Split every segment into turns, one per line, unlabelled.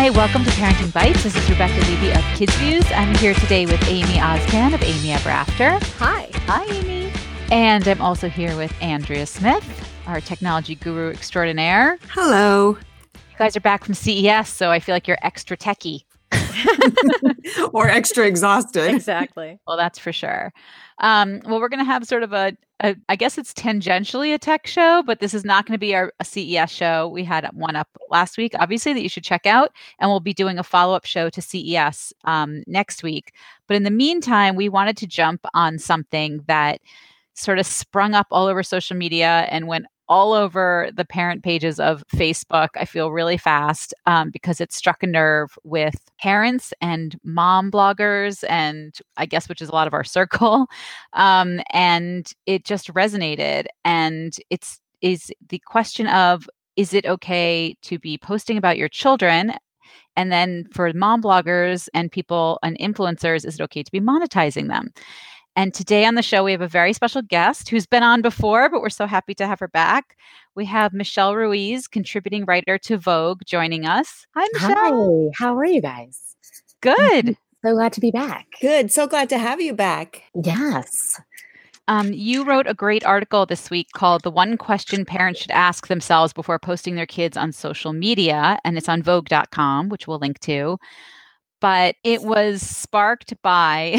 Hi, welcome to Parenting Bites. This is Rebecca Levey of KidzVuz. I'm here today with Amy Oztan of Amy Ever After.
Hi.
Hi, Amy. And I'm also here with Andrea Smith, our technology guru extraordinaire.
Hello.
You guys are back from CES, so I feel like you're extra techie.
or extra exhausted.
Exactly.
Well, that's for sure. Um, well, we're going to have sort of a, a, I guess it's tangentially a tech show, but this is not going to be our a CES show. We had one up last week, obviously, that you should check out. And we'll be doing a follow up show to CES um, next week. But in the meantime, we wanted to jump on something that sort of sprung up all over social media and went all over the parent pages of Facebook. I feel really fast um, because it struck a nerve with parents and mom bloggers, and I guess which is a lot of our circle. Um, and it just resonated. And it's is the question of is it okay to be posting about your children and then for mom bloggers and people and influencers, is it okay to be monetizing them? And today on the show, we have a very special guest who's been on before, but we're so happy to have her back. We have Michelle Ruiz, contributing writer to Vogue, joining us. Hi, Michelle.
Hi, how are you guys?
Good.
So glad to be back.
Good. So glad to have you back.
Yes.
Um, you wrote a great article this week called The One Question Parents Should Ask Themselves Before Posting Their Kids on Social Media, and it's on Vogue.com, which we'll link to but it was sparked by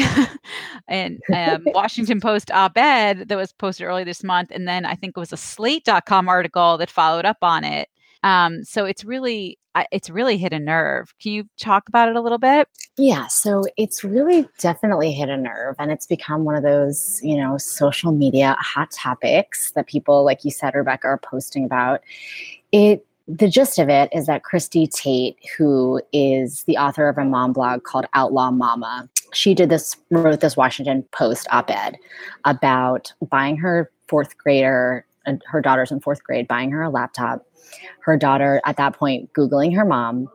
an um, Washington Post op ed that was posted early this month. And then I think it was a slate.com article that followed up on it. Um, so it's really, it's really hit a nerve. Can you talk about it a little bit?
Yeah, so it's really definitely hit a nerve, and it's become one of those, you know, social media hot topics that people, like you said, Rebecca, are posting about. It the gist of it is that Christie Tate, who is the author of a mom blog called Outlaw Mama, she did this, wrote this Washington Post op ed about buying her fourth grader, her daughter's in fourth grade, buying her a laptop. Her daughter, at that point, Googling her mom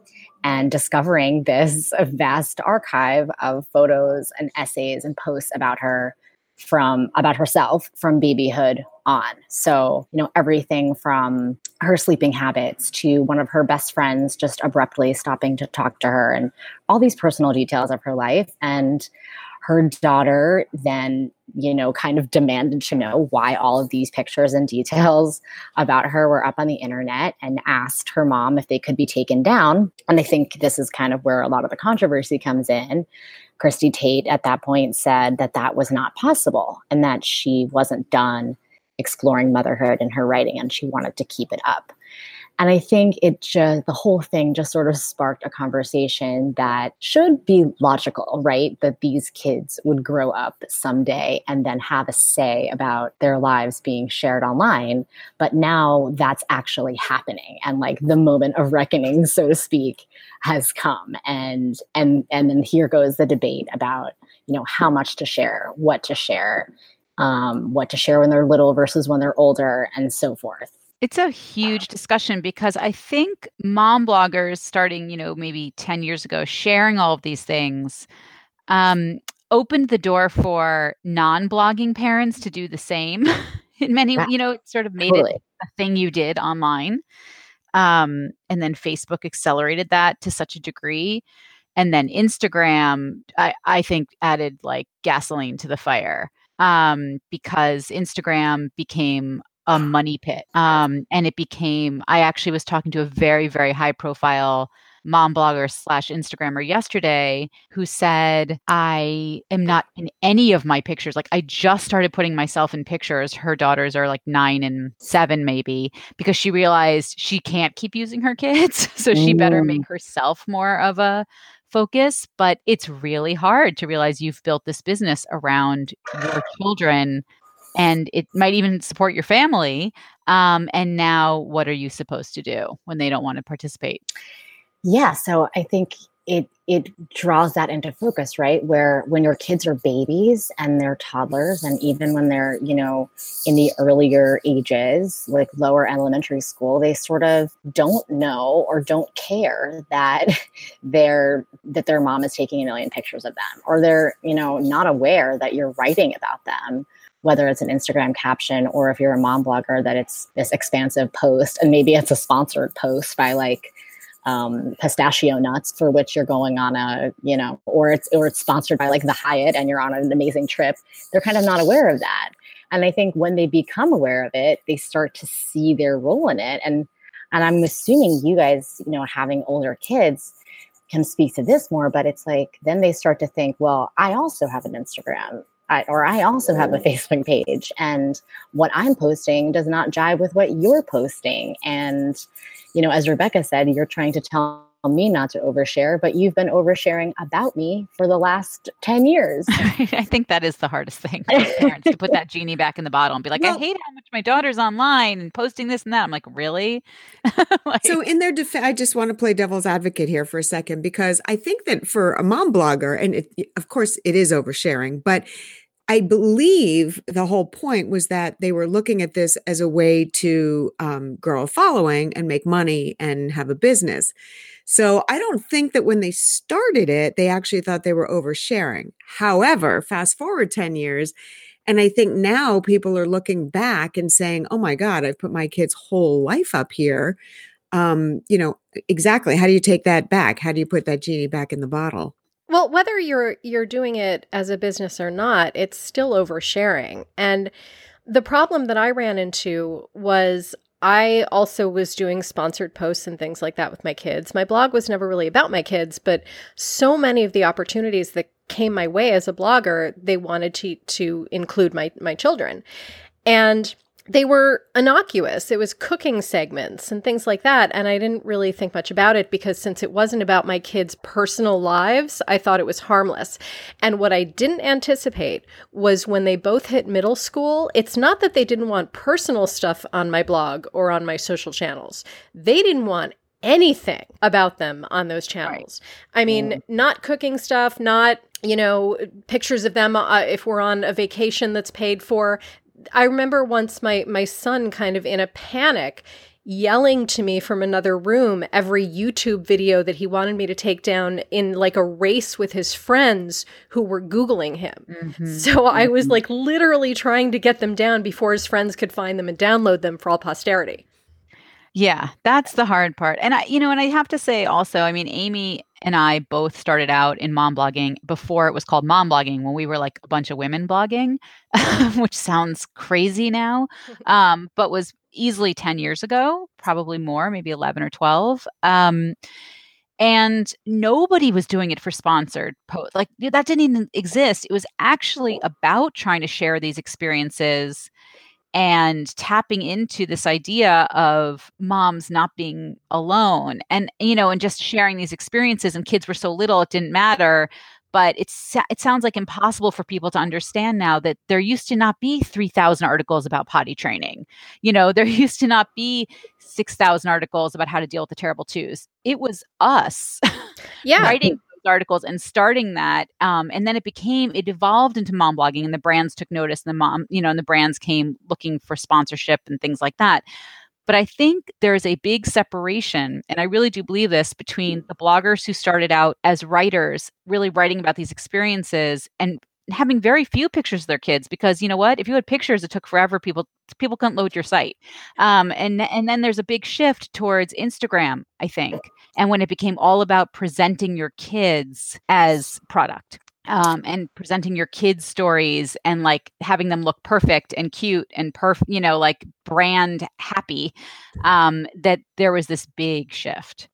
and discovering this vast archive of photos and essays and posts about her from about herself from babyhood on. So, you know, everything from her sleeping habits to one of her best friends just abruptly stopping to talk to her and all these personal details of her life. And her daughter then, you know, kind of demanded to know why all of these pictures and details about her were up on the internet and asked her mom if they could be taken down. And I think this is kind of where a lot of the controversy comes in Christie Tate at that point said that that was not possible and that she wasn't done exploring motherhood in her writing and she wanted to keep it up. And I think it just, the whole thing just sort of sparked a conversation that should be logical, right? That these kids would grow up someday and then have a say about their lives being shared online. But now that's actually happening. And like the moment of reckoning, so to speak, has come. And, and, and then here goes the debate about, you know, how much to share, what to share, um, what to share when they're little versus when they're older, and so forth.
It's a huge discussion because I think mom bloggers starting, you know, maybe 10 years ago, sharing all of these things um, opened the door for non blogging parents to do the same. In many, yeah. you know, it sort of made totally. it a thing you did online. Um, and then Facebook accelerated that to such a degree. And then Instagram, I, I think, added like gasoline to the fire um, because Instagram became a money pit. Um, and it became, I actually was talking to a very, very high profile mom blogger slash Instagrammer yesterday who said, I am not in any of my pictures. Like, I just started putting myself in pictures. Her daughters are like nine and seven, maybe, because she realized she can't keep using her kids. so she better make mm. herself more of a focus. But it's really hard to realize you've built this business around your children and it might even support your family. Um, and now, what are you supposed to do when they don't want to participate?
Yeah, so I think it it draws that into focus, right? Where when your kids are babies and they're toddlers, and even when they're you know in the earlier ages, like lower elementary school, they sort of don't know or don't care that they're that their mom is taking a million pictures of them, or they're you know not aware that you're writing about them whether it's an Instagram caption or if you're a mom blogger, that it's this expansive post and maybe it's a sponsored post by like um, pistachio nuts for which you're going on a you know or it's or it's sponsored by like the hyatt and you're on an amazing trip. They're kind of not aware of that. And i think when they become aware of it they start to see their role in it. And and i'm assuming you guys you know having older kids can speak to this more but it's like then they start to think well i also have an instagram I, or I also have a Facebook page, and what I'm posting does not jive with what you're posting. And, you know, as Rebecca said, you're trying to tell me not to overshare, but you've been oversharing about me for the last 10 years.
I think that is the hardest thing for parents to put that genie back in the bottle and be like, well, I hate how much my daughter's online and posting this and that. I'm like, really?
like, so, in their defense, I just want to play devil's advocate here for a second because I think that for a mom blogger, and it, of course it is oversharing, but I believe the whole point was that they were looking at this as a way to um, grow a following and make money and have a business. So I don't think that when they started it, they actually thought they were oversharing. However, fast forward 10 years, and I think now people are looking back and saying, oh my God, I've put my kid's whole life up here. Um, you know, exactly. How do you take that back? How do you put that genie back in the bottle?
Well, whether you're you're doing it as a business or not, it's still oversharing. And the problem that I ran into was I also was doing sponsored posts and things like that with my kids. My blog was never really about my kids, but so many of the opportunities that came my way as a blogger, they wanted to to include my my children. And they were innocuous. It was cooking segments and things like that. And I didn't really think much about it because since it wasn't about my kids' personal lives, I thought it was harmless. And what I didn't anticipate was when they both hit middle school, it's not that they didn't want personal stuff on my blog or on my social channels. They didn't want anything about them on those channels. Right. I mean, mm. not cooking stuff, not you know pictures of them uh, if we're on a vacation that's paid for I remember once my my son kind of in a panic yelling to me from another room every YouTube video that he wanted me to take down in like a race with his friends who were Googling him. Mm-hmm. So. I was mm-hmm. like literally trying to get them down before his friends could find them and download them for all posterity.
Yeah, that's the hard part. And I, you know, and I have to say also, I mean, Amy and I both started out in mom blogging before it was called mom blogging when we were like a bunch of women blogging, which sounds crazy now, um, but was easily 10 years ago, probably more, maybe 11 or 12. Um, and nobody was doing it for sponsored posts. Like that didn't even exist. It was actually about trying to share these experiences and tapping into this idea of moms not being alone and you know and just sharing these experiences and kids were so little it didn't matter but it's it sounds like impossible for people to understand now that there used to not be 3000 articles about potty training. You know there used to not be 6000 articles about how to deal with the terrible twos. It was us
yeah.
writing articles and starting that um, and then it became it evolved into mom blogging and the brands took notice and the mom you know and the brands came looking for sponsorship and things like that. But i think there's a big separation and i really do believe this between the bloggers who started out as writers really writing about these experiences and having very few pictures of their kids because you know what? If you had pictures it took forever people people couldn't load your site. Um, and and then there's a big shift towards instagram i think and when it became all about presenting your kids as product um, and presenting your kids stories and like having them look perfect and cute and perf you know like brand happy um, that there was this big shift.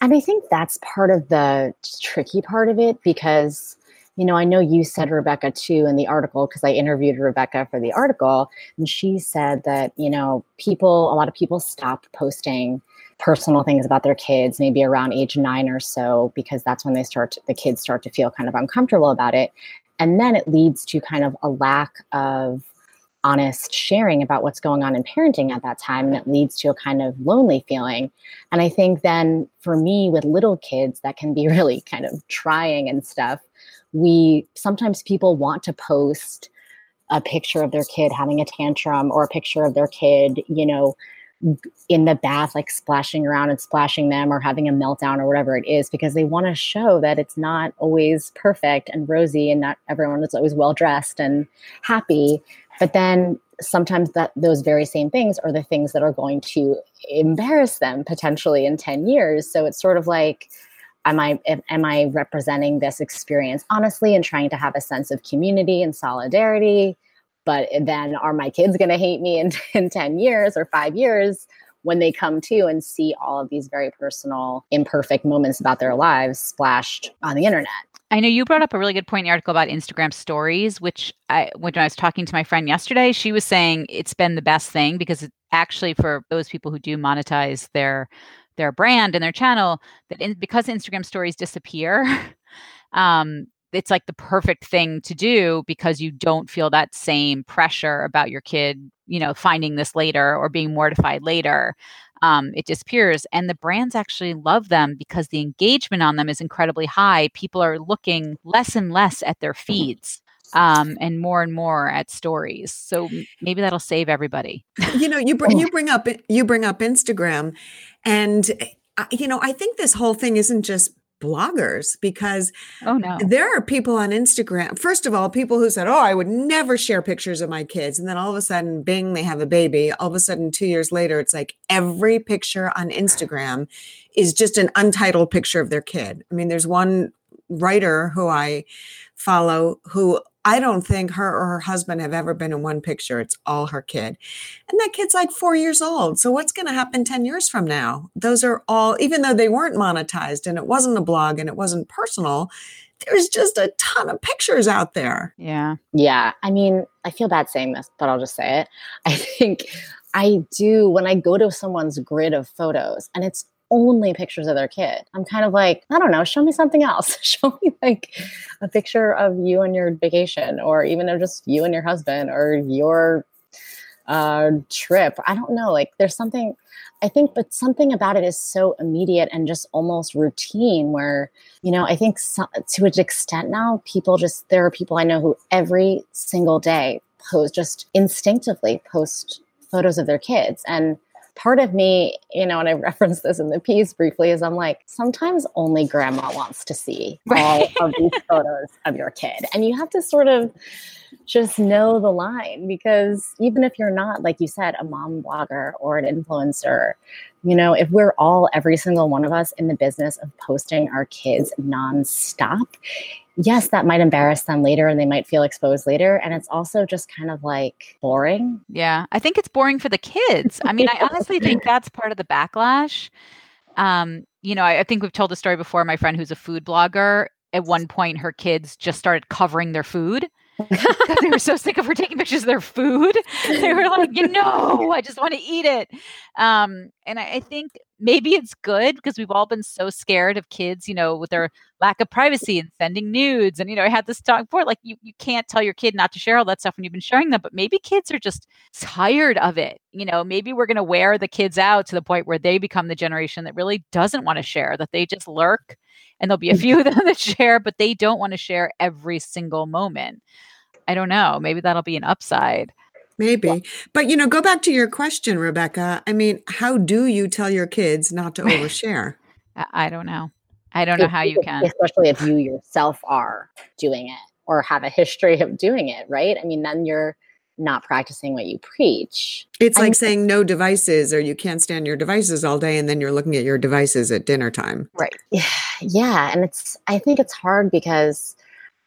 And i think that's part of the tricky part of it because you know, I know you said Rebecca too in the article because I interviewed Rebecca for the article, and she said that, you know, people, a lot of people stop posting personal things about their kids maybe around age nine or so because that's when they start to, the kids start to feel kind of uncomfortable about it and then it leads to kind of a lack of honest sharing about what's going on in parenting at that time and it leads to a kind of lonely feeling and i think then for me with little kids that can be really kind of trying and stuff we sometimes people want to post a picture of their kid having a tantrum or a picture of their kid, you know, in the bath, like splashing around and splashing them or having a meltdown or whatever it is, because they want to show that it's not always perfect and rosy and not everyone is always well dressed and happy. But then sometimes that those very same things are the things that are going to embarrass them potentially in 10 years so it's sort of like am i am i representing this experience honestly and trying to have a sense of community and solidarity? But then are my kids going to hate me in, in 10 years or 5 years when they come to and see all of these very personal imperfect moments about their lives splashed on the internet?
I know you brought up a really good point in the article about Instagram stories, which I when I was talking to my friend yesterday, she was saying it's been the best thing because actually for those people who do monetize their their brand and their channel, that in, because Instagram stories disappear, um, it's like the perfect thing to do because you don't feel that same pressure about your kid, you know, finding this later or being mortified later um, it disappears. And the brands actually love them because the engagement on them is incredibly high. People are looking less and less at their feeds. Um, and more and more at stories. So maybe that'll save everybody.
you know, you bring you bring up you bring up Instagram, and eh, you know, I think this whole thing isn't just bloggers because
oh no
there are people on instagram first of all people who said oh i would never share pictures of my kids and then all of a sudden bing they have a baby all of a sudden two years later it's like every picture on instagram is just an untitled picture of their kid i mean there's one writer who i follow who I don't think her or her husband have ever been in one picture. It's all her kid. And that kid's like four years old. So what's going to happen 10 years from now? Those are all, even though they weren't monetized and it wasn't a blog and it wasn't personal, there's just a ton of pictures out there.
Yeah.
Yeah. I mean, I feel bad saying this, but I'll just say it. I think I do when I go to someone's grid of photos and it's only pictures of their kid. I'm kind of like, I don't know, show me something else. show me like a picture of you and your vacation, or even of just you and your husband, or your uh, trip. I don't know. Like, there's something, I think, but something about it is so immediate and just almost routine where, you know, I think so, to an extent now, people just, there are people I know who every single day post, just instinctively post photos of their kids. And part of me, you know, and I referenced this in the piece briefly, is I'm like, sometimes only grandma wants to see all of these photos of your kid. And you have to sort of just know the line because even if you're not, like you said, a mom blogger or an influencer, you know, if we're all, every single one of us in the business of posting our kids nonstop, yes, that might embarrass them later and they might feel exposed later. And it's also just kind of like boring.
Yeah. I think it's boring for the kids. I mean, I honestly think that's part of the backlash. Um, you know, I, I think we've told the story before. My friend who's a food blogger, at one point, her kids just started covering their food because they were so sick of her taking pictures of their food. They were like, you know, I just want to eat it. Um, and I, I think maybe it's good because we've all been so scared of kids, you know, with their lack of privacy and sending nudes. And, you know, I had this talk before, like you, you can't tell your kid not to share all that stuff when you've been sharing them, but maybe kids are just tired of it. You know, maybe we're going to wear the kids out to the point where they become the generation that really doesn't want to share, that they just lurk and there'll be a mm. few of them that share, but they don't want to share every single moment. I don't know. Maybe that'll be an upside.
Maybe. But you know, go back to your question, Rebecca. I mean, how do you tell your kids not to overshare?
I don't know. I don't know how you can.
Especially if you yourself are doing it or have a history of doing it, right? I mean, then you're not practicing what you preach.
It's like saying no devices or you can't stand your devices all day and then you're looking at your devices at dinner time.
Right. Yeah. Yeah, and it's I think it's hard because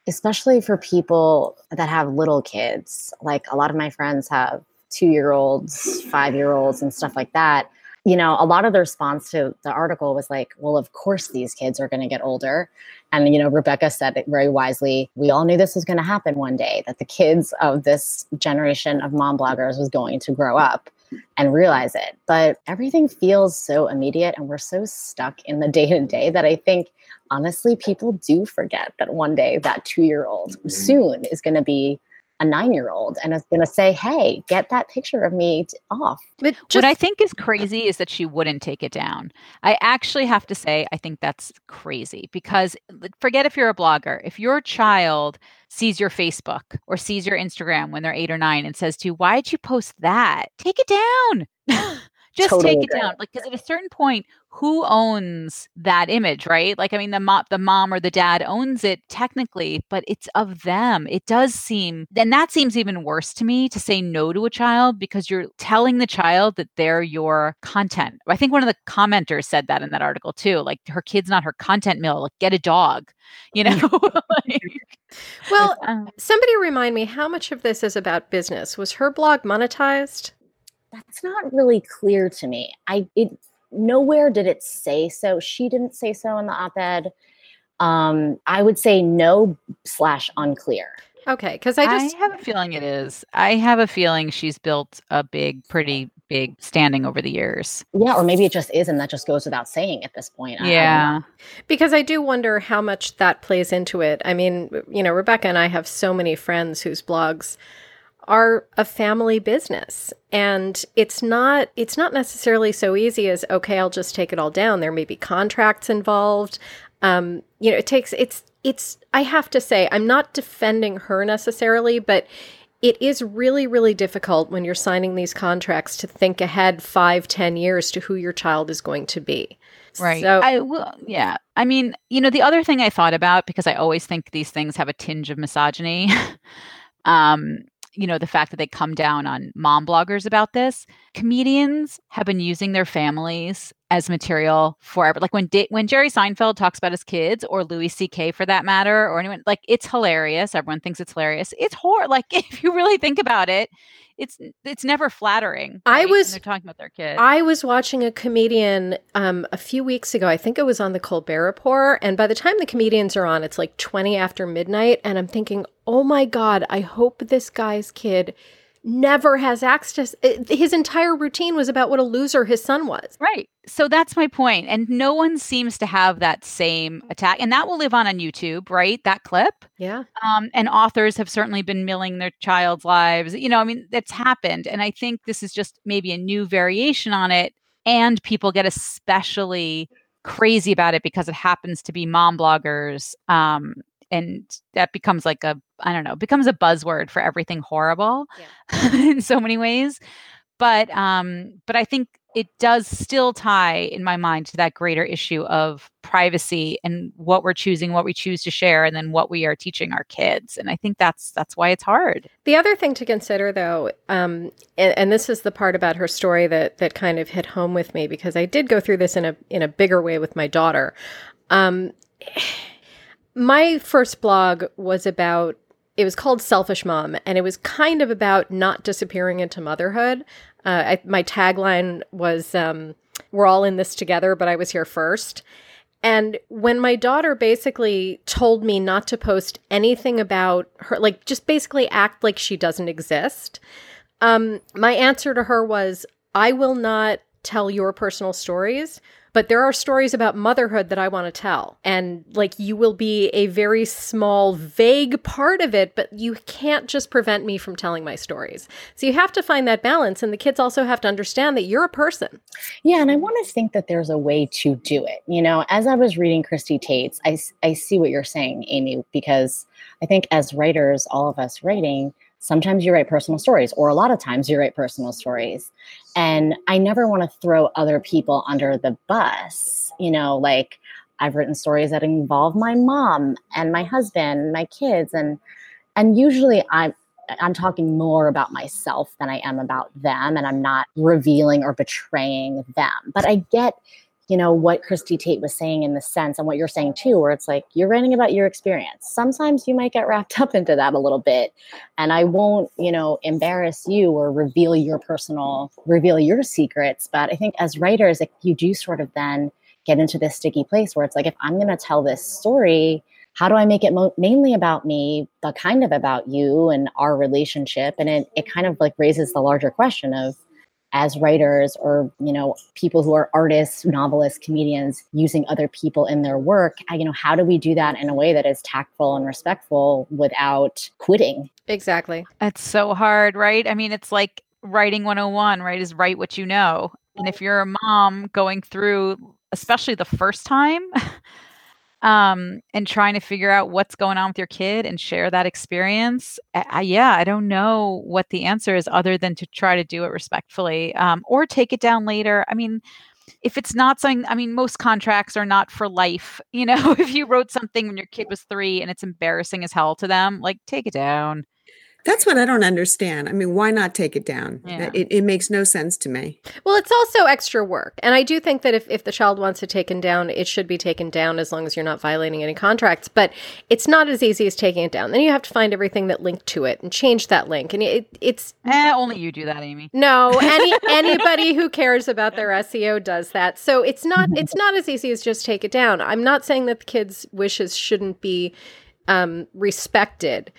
especially for people that have little kids. Like a lot of my friends have 2-year-olds, 5-year-olds and stuff like that. You know, a lot of the response to the article was like, well, of course these kids are going to get older. And, you know, Rebecca said it very wisely. We all knew this was going to happen one day, that the kids of this generation of mom bloggers was going to grow up and realize it. But everything feels so immediate and we're so stuck in the day to day that I think honestly people do forget that one day that two year old mm-hmm. soon is going to be a nine year old and is going to say, Hey, get that picture of me off.
But just- what I think is crazy is that she wouldn't take it down. I actually have to say, I think that's crazy because forget if you're a blogger, if your child sees your Facebook or sees your Instagram when they're eight or nine and says to you, Why'd you post that? Take it down. just
Totally
take it
agree.
down. Like, because at a certain point, who owns that image, right? Like, I mean, the mom, the mom or the dad owns it technically, but it's of them. It does seem, and that seems even worse to me to say no to a child because you're telling the child that they're your content. I think one of the commenters said that in that article too. Like, her kid's not her content mill. Like, get a dog, you know? like,
Well,
um,
somebody remind me how much of this is about business? Was her blog monetized?
That's not really clear to me. I it nowhere did it say so. She didn't say so in the op-ed. Um, I would say no slash unclear.
Okay, because I
I,
just
have a feeling it is. I have a feeling she's built a big, pretty big standing over the years.
Yeah, or maybe it just is, and that just goes without saying at this point. I- I.
Yeah.
because I do wonder how much that plays into it. I mean, you know, Rebecca and I have so many friends whose blogs are a family business and it's not it's not necessarily so easy as okay i'll just take it all down there may be contracts involved um you know it takes it's it's i have to say i'm not defending her necessarily but it is really really difficult when you're signing these contracts to think ahead five ten years to who your child is going to be
Right.
so
I will. Yeah. I mean, you know, the other thing I thought about because I always think these things have a tinge of misogyny. um, you know, the fact that they come down on mom bloggers about this. Comedians have been using their families as material forever. Like when da- when Jerry Seinfeld talks about his kids, or Louis C.K. for that matter, or anyone, like it's hilarious. Everyone thinks it's hilarious. It's horror. Like if you really think about it, it's it's never flattering.
I
right? when
was-
they're talking about their kids.
I was watching a comedian um, a few weeks ago. I think it was on the Colbert Report. And by the time the comedians are on, it's like 20 after midnight. And I'm thinking, oh my God, I hope this guy's kid never has access. uh, His entire routine was about what a loser his son was.
Right. So that's my point. And no one seems to have that same attack. And that will live on on YouTube, right? That clip.
Yeah.
Um, and authors have certainly been milling their child's lives. You know, I mean, that's happened. And I think this is just maybe a new variation on it. And people get especially crazy about it because it happens to be mom bloggers. Um, and that becomes like a, I don't know, becomes a buzzword for everything horrible in so many ways. But um, but I think it does still tie in my mind to that greater issue of privacy and what we're choosing, what we choose to share, and then what we are teaching our kids. And I think that's that's why it's hard.
The other thing to consider, though, um, and, and this is the part about her story that that kind of hit home with me because I did go through this in a in a bigger way with my daughter. Um, my first blog was about it was called Selfish Mom, and it was kind of about not disappearing into motherhood. Uh, I, my tagline was um, "We're all in this together," but I was here first. And when my daughter basically told me not to post anything about her, like just basically act like she doesn't exist, um, my answer to her was, I will not tell your personal stories, but there are stories about motherhood that I want to tell. And like you will be a very small, vague part of it, but you can't just prevent me from telling my stories. So you have to find that balance. And the kids also have to understand that you're a person.
Yeah, and I want to think that there's a way to do it. You know, as I was reading Christie Tate's, I, I see what you're saying, Amy, because I think as writers, all of us writing, sometimes you write personal stories, or a lot of times you write personal stories. And I never want to throw other people under the bus. You know, like I've written stories that involve my mom and my husband, my kids, and and usually I'm I'm talking more about myself than I am about them, and I'm not revealing or betraying them. But I get, you know, what Christie Tate was saying in the sense, and what you're saying too, where it's like you're writing about your experience. Sometimes you might get wrapped up into that a little bit, and I won't, you know, embarrass you or reveal your personal, reveal your secrets. But I think as writers, you do sort of then get into this sticky place where it's like, if I'm going to tell this story how do I make it mo- mainly about me, but kind of about you and our relationship? And it, it kind of like raises the larger question of as writers or, you know, people who are artists, novelists, comedians using other people in their work, you know, how do we do that in a way that is tactful and respectful without quitting?
Exactly.
It's so hard, right? I mean, it's like writing 101, right? Is write what you know. And if you're a mom going through, especially the first time, um, and trying to figure out what's going on with your kid and share that experience, I, yeah, I don't know what the answer is other than to try to do it respectfully um, or take it down later. I mean, if it's not something, I mean, most contracts are not for life. You know, if you wrote something when your kid was three and it's embarrassing as hell to them, like take it down.
That's what I don't understand. I mean, why not take it down? Yeah. It, it makes no sense to me.
Well, it's also extra work. And I do think that if, if the child wants it taken down, it should be taken down as long as you're not violating any contracts. But it's not as easy as taking it down. Then you have to find everything that linked to it and change that link. And it, it's.
Eh, only you do that, Amy.
No, any anybody who cares about their SEO does that. So it's not it's not as easy as just take it down. I'm not saying that the kids' wishes shouldn't be um, respected.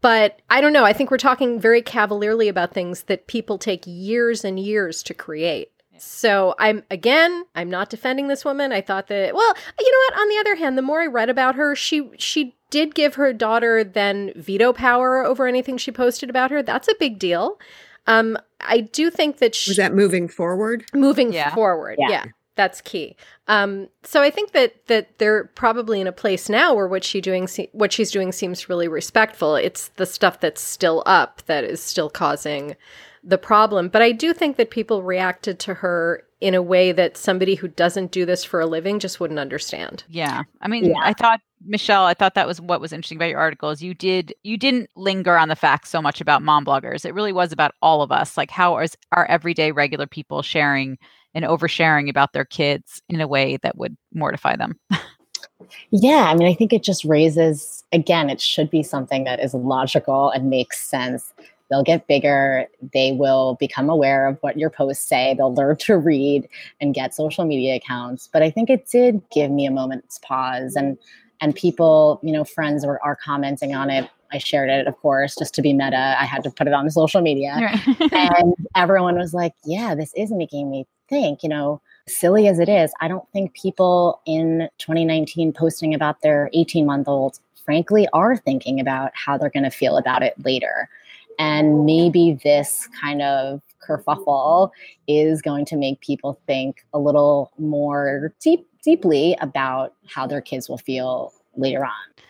But I don't know. I think we're talking very cavalierly about things that people take years and years to create. So I'm again, I'm not defending this woman. I thought that well, you know what? On the other hand, the more I read about her, she she did give her daughter then veto power over anything she posted about her. That's a big deal. Um, I do think that she
was that moving forward.
Moving yeah. forward, yeah. yeah that's key. Um, so I think that that they're probably in a place now where what she doing what she's doing seems really respectful. It's the stuff that's still up that is still causing the problem. But I do think that people reacted to her in a way that somebody who doesn't do this for a living just wouldn't understand.
Yeah. I mean, yeah. I thought Michelle, I thought that was what was interesting about your article is you did you didn't linger on the facts so much about mom bloggers. It really was about all of us. Like how is our everyday regular people sharing and oversharing about their kids in a way that would mortify them.
yeah, I mean, I think it just raises, again, it should be something that is logical and makes sense. They'll get bigger. They will become aware of what your posts say. They'll learn to read and get social media accounts. But I think it did give me a moment's pause. And and people, you know, friends were, are commenting on it I shared it, of course, just to be meta. I had to put it on social media. Right. and everyone was like, yeah, this is making me think, you know, silly as it is, I don't think people in 2019 posting about their 18 month olds, frankly, are thinking about how they're going to feel about it later. And maybe this kind of kerfuffle is going to make people think a little more deep, deeply about how their kids will feel later on.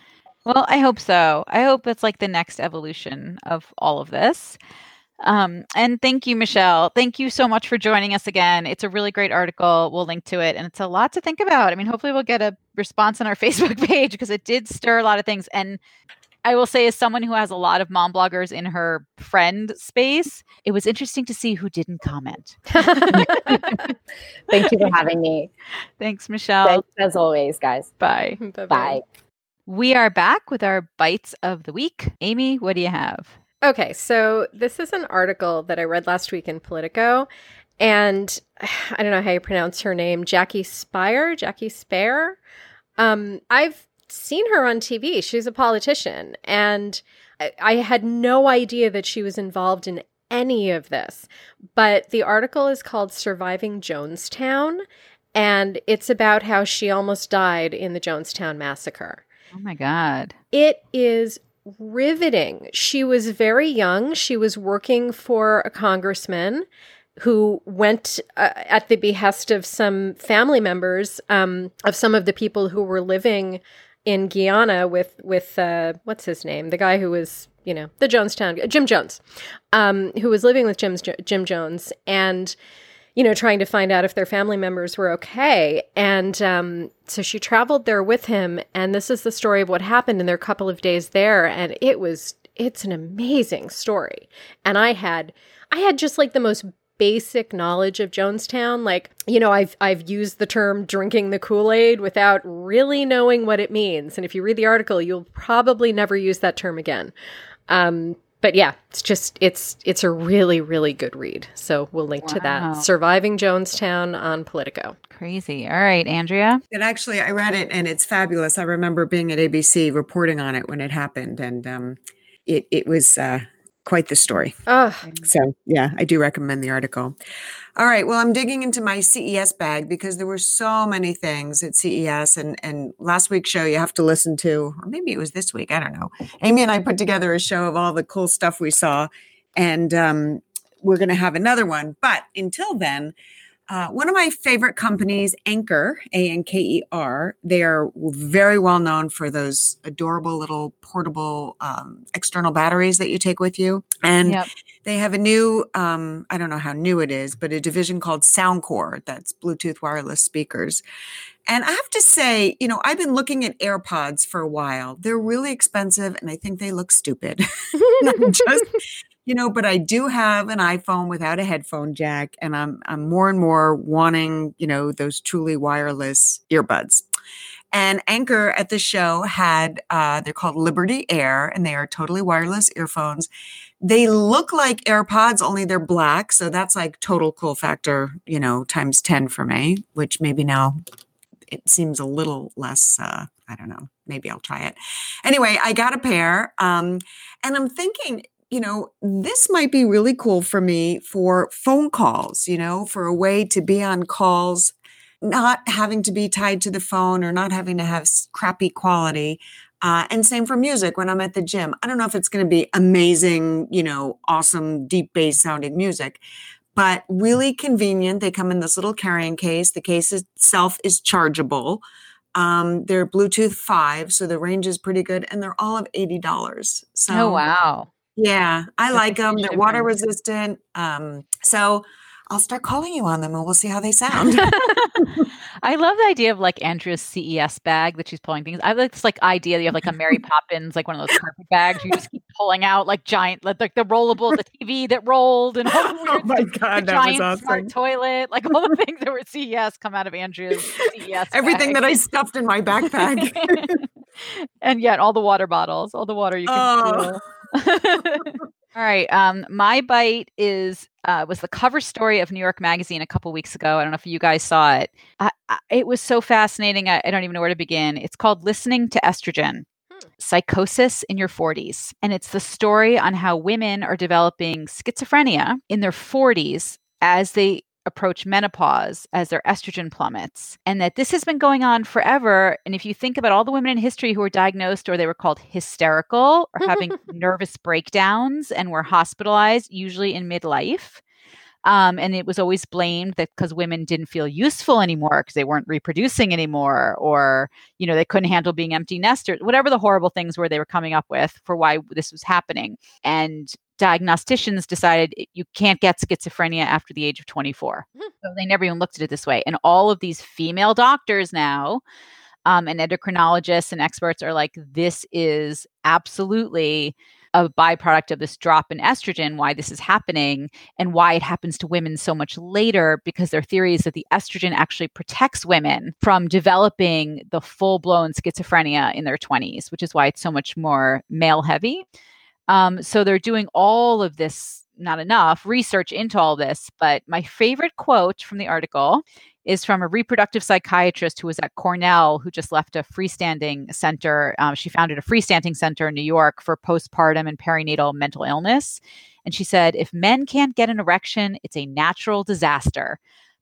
Well, I hope so. I hope it's like the next evolution of all of this. Um, and thank you, Michelle. Thank you so much for joining us again. It's a really great article. We'll link to it, and it's a lot to think about. I mean, hopefully, we'll get a response on our Facebook page because it did stir a lot of things. And I will say, as someone who has a lot of mom bloggers in her friend space, it was interesting to see who didn't comment.
Thank you for having me.
Thanks, Michelle.
Thanks as always, guys.
Bye.
Bye. Bye.
We are back with our bites of the week. Amy, what do you have?
Okay, so this is an article that I read last week in Politico, and I don't know how you pronounce her name, Jackie Spire, Jackie Spare. Um, I've seen her on TV. She's a politician, and I, I had no idea that she was involved in any of this. But the article is called "Surviving Jonestown," and it's about how she almost died in the Jonestown massacre.
Oh my God.
It is riveting. She was very young. She was working for a congressman who went uh, at the behest of some family members um, of some of the people who were living in Guyana with with uh, what's his name, the guy who was you know the Jonestown Jim Jones, um, who was living with Jim Jim Jones and you know, trying to find out if their family members were okay. And um, so she traveled there with him. And this is the story of what happened in their couple of days there. And it was, it's an amazing story. And I had, I had just like the most basic knowledge of Jonestown. Like, you know, I've I've used the term drinking the Kool-Aid without really knowing what it means. And if you read the article, you'll probably never use that term again. Um, but yeah, it's just it's it's a really really good read. So we'll link wow. to that. Surviving Jonestown on Politico.
Crazy. All right, Andrea.
And actually, I read it and it's fabulous. I remember being at ABC reporting on it when it happened, and um, it it was uh, quite the story. Oh. So yeah, I do recommend the article. All right. Well, I'm digging into my CES bag because there were so many things at CES, and and last week's show you have to listen to, or maybe it was this week. I don't know. Amy and I put together a show of all the cool stuff we saw, and um, we're going to have another one. But until then, uh, one of my favorite companies, Anker, A N K E R. They are very well known for those adorable little portable um, external batteries that you take with you. And yep. they have a new, um, I don't know how new it is, but a division called Soundcore that's Bluetooth wireless speakers. And I have to say, you know, I've been looking at AirPods for a while. They're really expensive and I think they look stupid. just you know, but I do have an iPhone without a headphone jack, and I'm I'm more and more wanting, you know, those truly wireless earbuds. And Anker at the show had uh, they're called Liberty Air, and they are totally wireless earphones. They look like AirPods, only they're black, so that's like total cool factor, you know, times ten for me. Which maybe now it seems a little less. Uh, I don't know. Maybe I'll try it. Anyway, I got a pair, um, and I'm thinking you know, this might be really cool for me for phone calls, you know, for a way to be on calls, not having to be tied to the phone or not having to have crappy quality. Uh, and same for music when I'm at the gym. I don't know if it's going to be amazing, you know, awesome, deep bass sounding music, but really convenient. They come in this little carrying case. The case itself is chargeable. Um, they're Bluetooth 5, so the range is pretty good, and they're all of $80. So,
oh, wow.
Yeah, I That's like them. They're water resistant. Um, so I'll start calling you on them and we'll see how they sound.
I love the idea of like Andrea's CES bag that she's pulling things. I like this like idea that you have like a Mary Poppins, like one of those carpet bags you just keep pulling out like giant, like, like the rollable, the TV that rolled, and all the
oh my god,
the
that
giant
was awesome.
smart toilet, like all the things that were CES come out of Andrea's CES.
Everything that I stuffed in my backpack,
and yet all the water bottles, all the water you can oh. All right. Um, my bite is uh, was the cover story of New York Magazine a couple weeks ago. I don't know if you guys saw it. I, I, it was so fascinating. I, I, don't even know where to begin. It's called "Listening to Estrogen: hmm. Psychosis in Your 40s," and it's the story on how women are developing schizophrenia in their 40s as they approach menopause as their estrogen plummets and that this has been going on forever and if you think about all the women in history who were diagnosed or they were called hysterical or having nervous breakdowns and were hospitalized usually in midlife um, and it was always blamed that because women didn't feel useful anymore because they weren't reproducing anymore or you know they couldn't handle being empty nesters whatever the horrible things were they were coming up with for why this was happening and diagnosticians decided you can't get schizophrenia after the age of 24. Mm-hmm. So they never even looked at it this way. And all of these female doctors now um, and endocrinologists and experts are like, this is absolutely a byproduct of this drop in estrogen, why this is happening, and why it happens to women so much later, because their theory is that the estrogen actually protects women from developing the full blown schizophrenia in their 20s, which is why it's so much more male heavy. Um, so they're doing all of this, not enough research into all this. But my favorite quote from the article is from a reproductive psychiatrist who was at Cornell, who just left a freestanding center. Um, she founded a freestanding center in New York for postpartum and perinatal mental illness. And she said, if men can't get an erection, it's a natural disaster.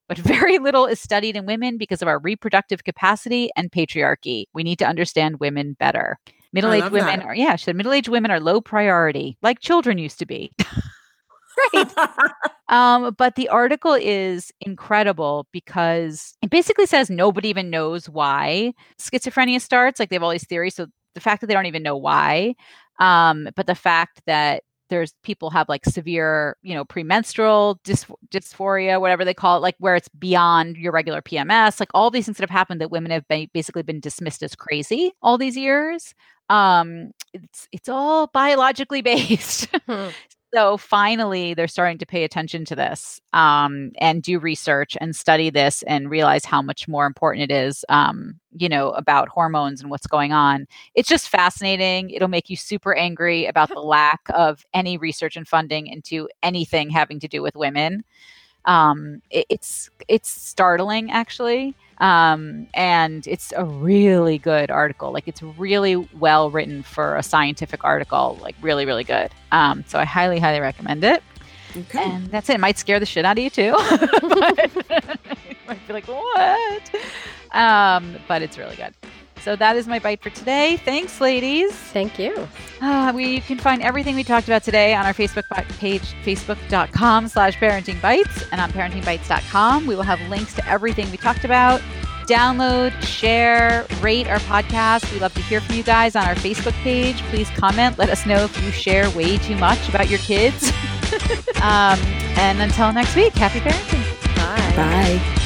But very little is studied in women because of our reproductive capacity and patriarchy. We need to understand women better. Middle aged women that. are, yeah, she said middle aged women are low priority, like children used to be. right. um, but the article is incredible because it basically says nobody even knows why schizophrenia starts. Like they have all these theories. So the fact that they don't even know why, um, but the fact that there's people have like severe, you know, premenstrual dys- dysphoria, whatever they call it, like where it's beyond your regular PMS, like all these things that have happened that women have basically been dismissed as crazy all these years um, it's it's all biologically based. So finally, they're starting to pay attention to this um, and do research and study this and realize how much more important it is, um, you know, about hormones and what's going on. It's just fascinating. It'll make you super angry about the lack of any research and funding into anything having to do with women. Um, it, it's it's startling actually um, and it's a really good article. Like it's really well written for a scientific article. Like really, really good. Um, so I highly, highly recommend it. Okay. And that's it. It might scare the shit out of you too. but you might be like, what? Um, but it's really good. So that is my bite for today. Thanks, ladies.
Thank you.
Uh, we can find everything we talked about today on our Facebook page, facebook.com slash parenting bites, and on parentingbites.com. We will have links to everything we talked about. Download, share, rate our podcast. We love to hear from you guys on our Facebook page. Please comment. Let us know if you share way too much about your kids. um, and until next week, happy parenting.
Bye.
Bye.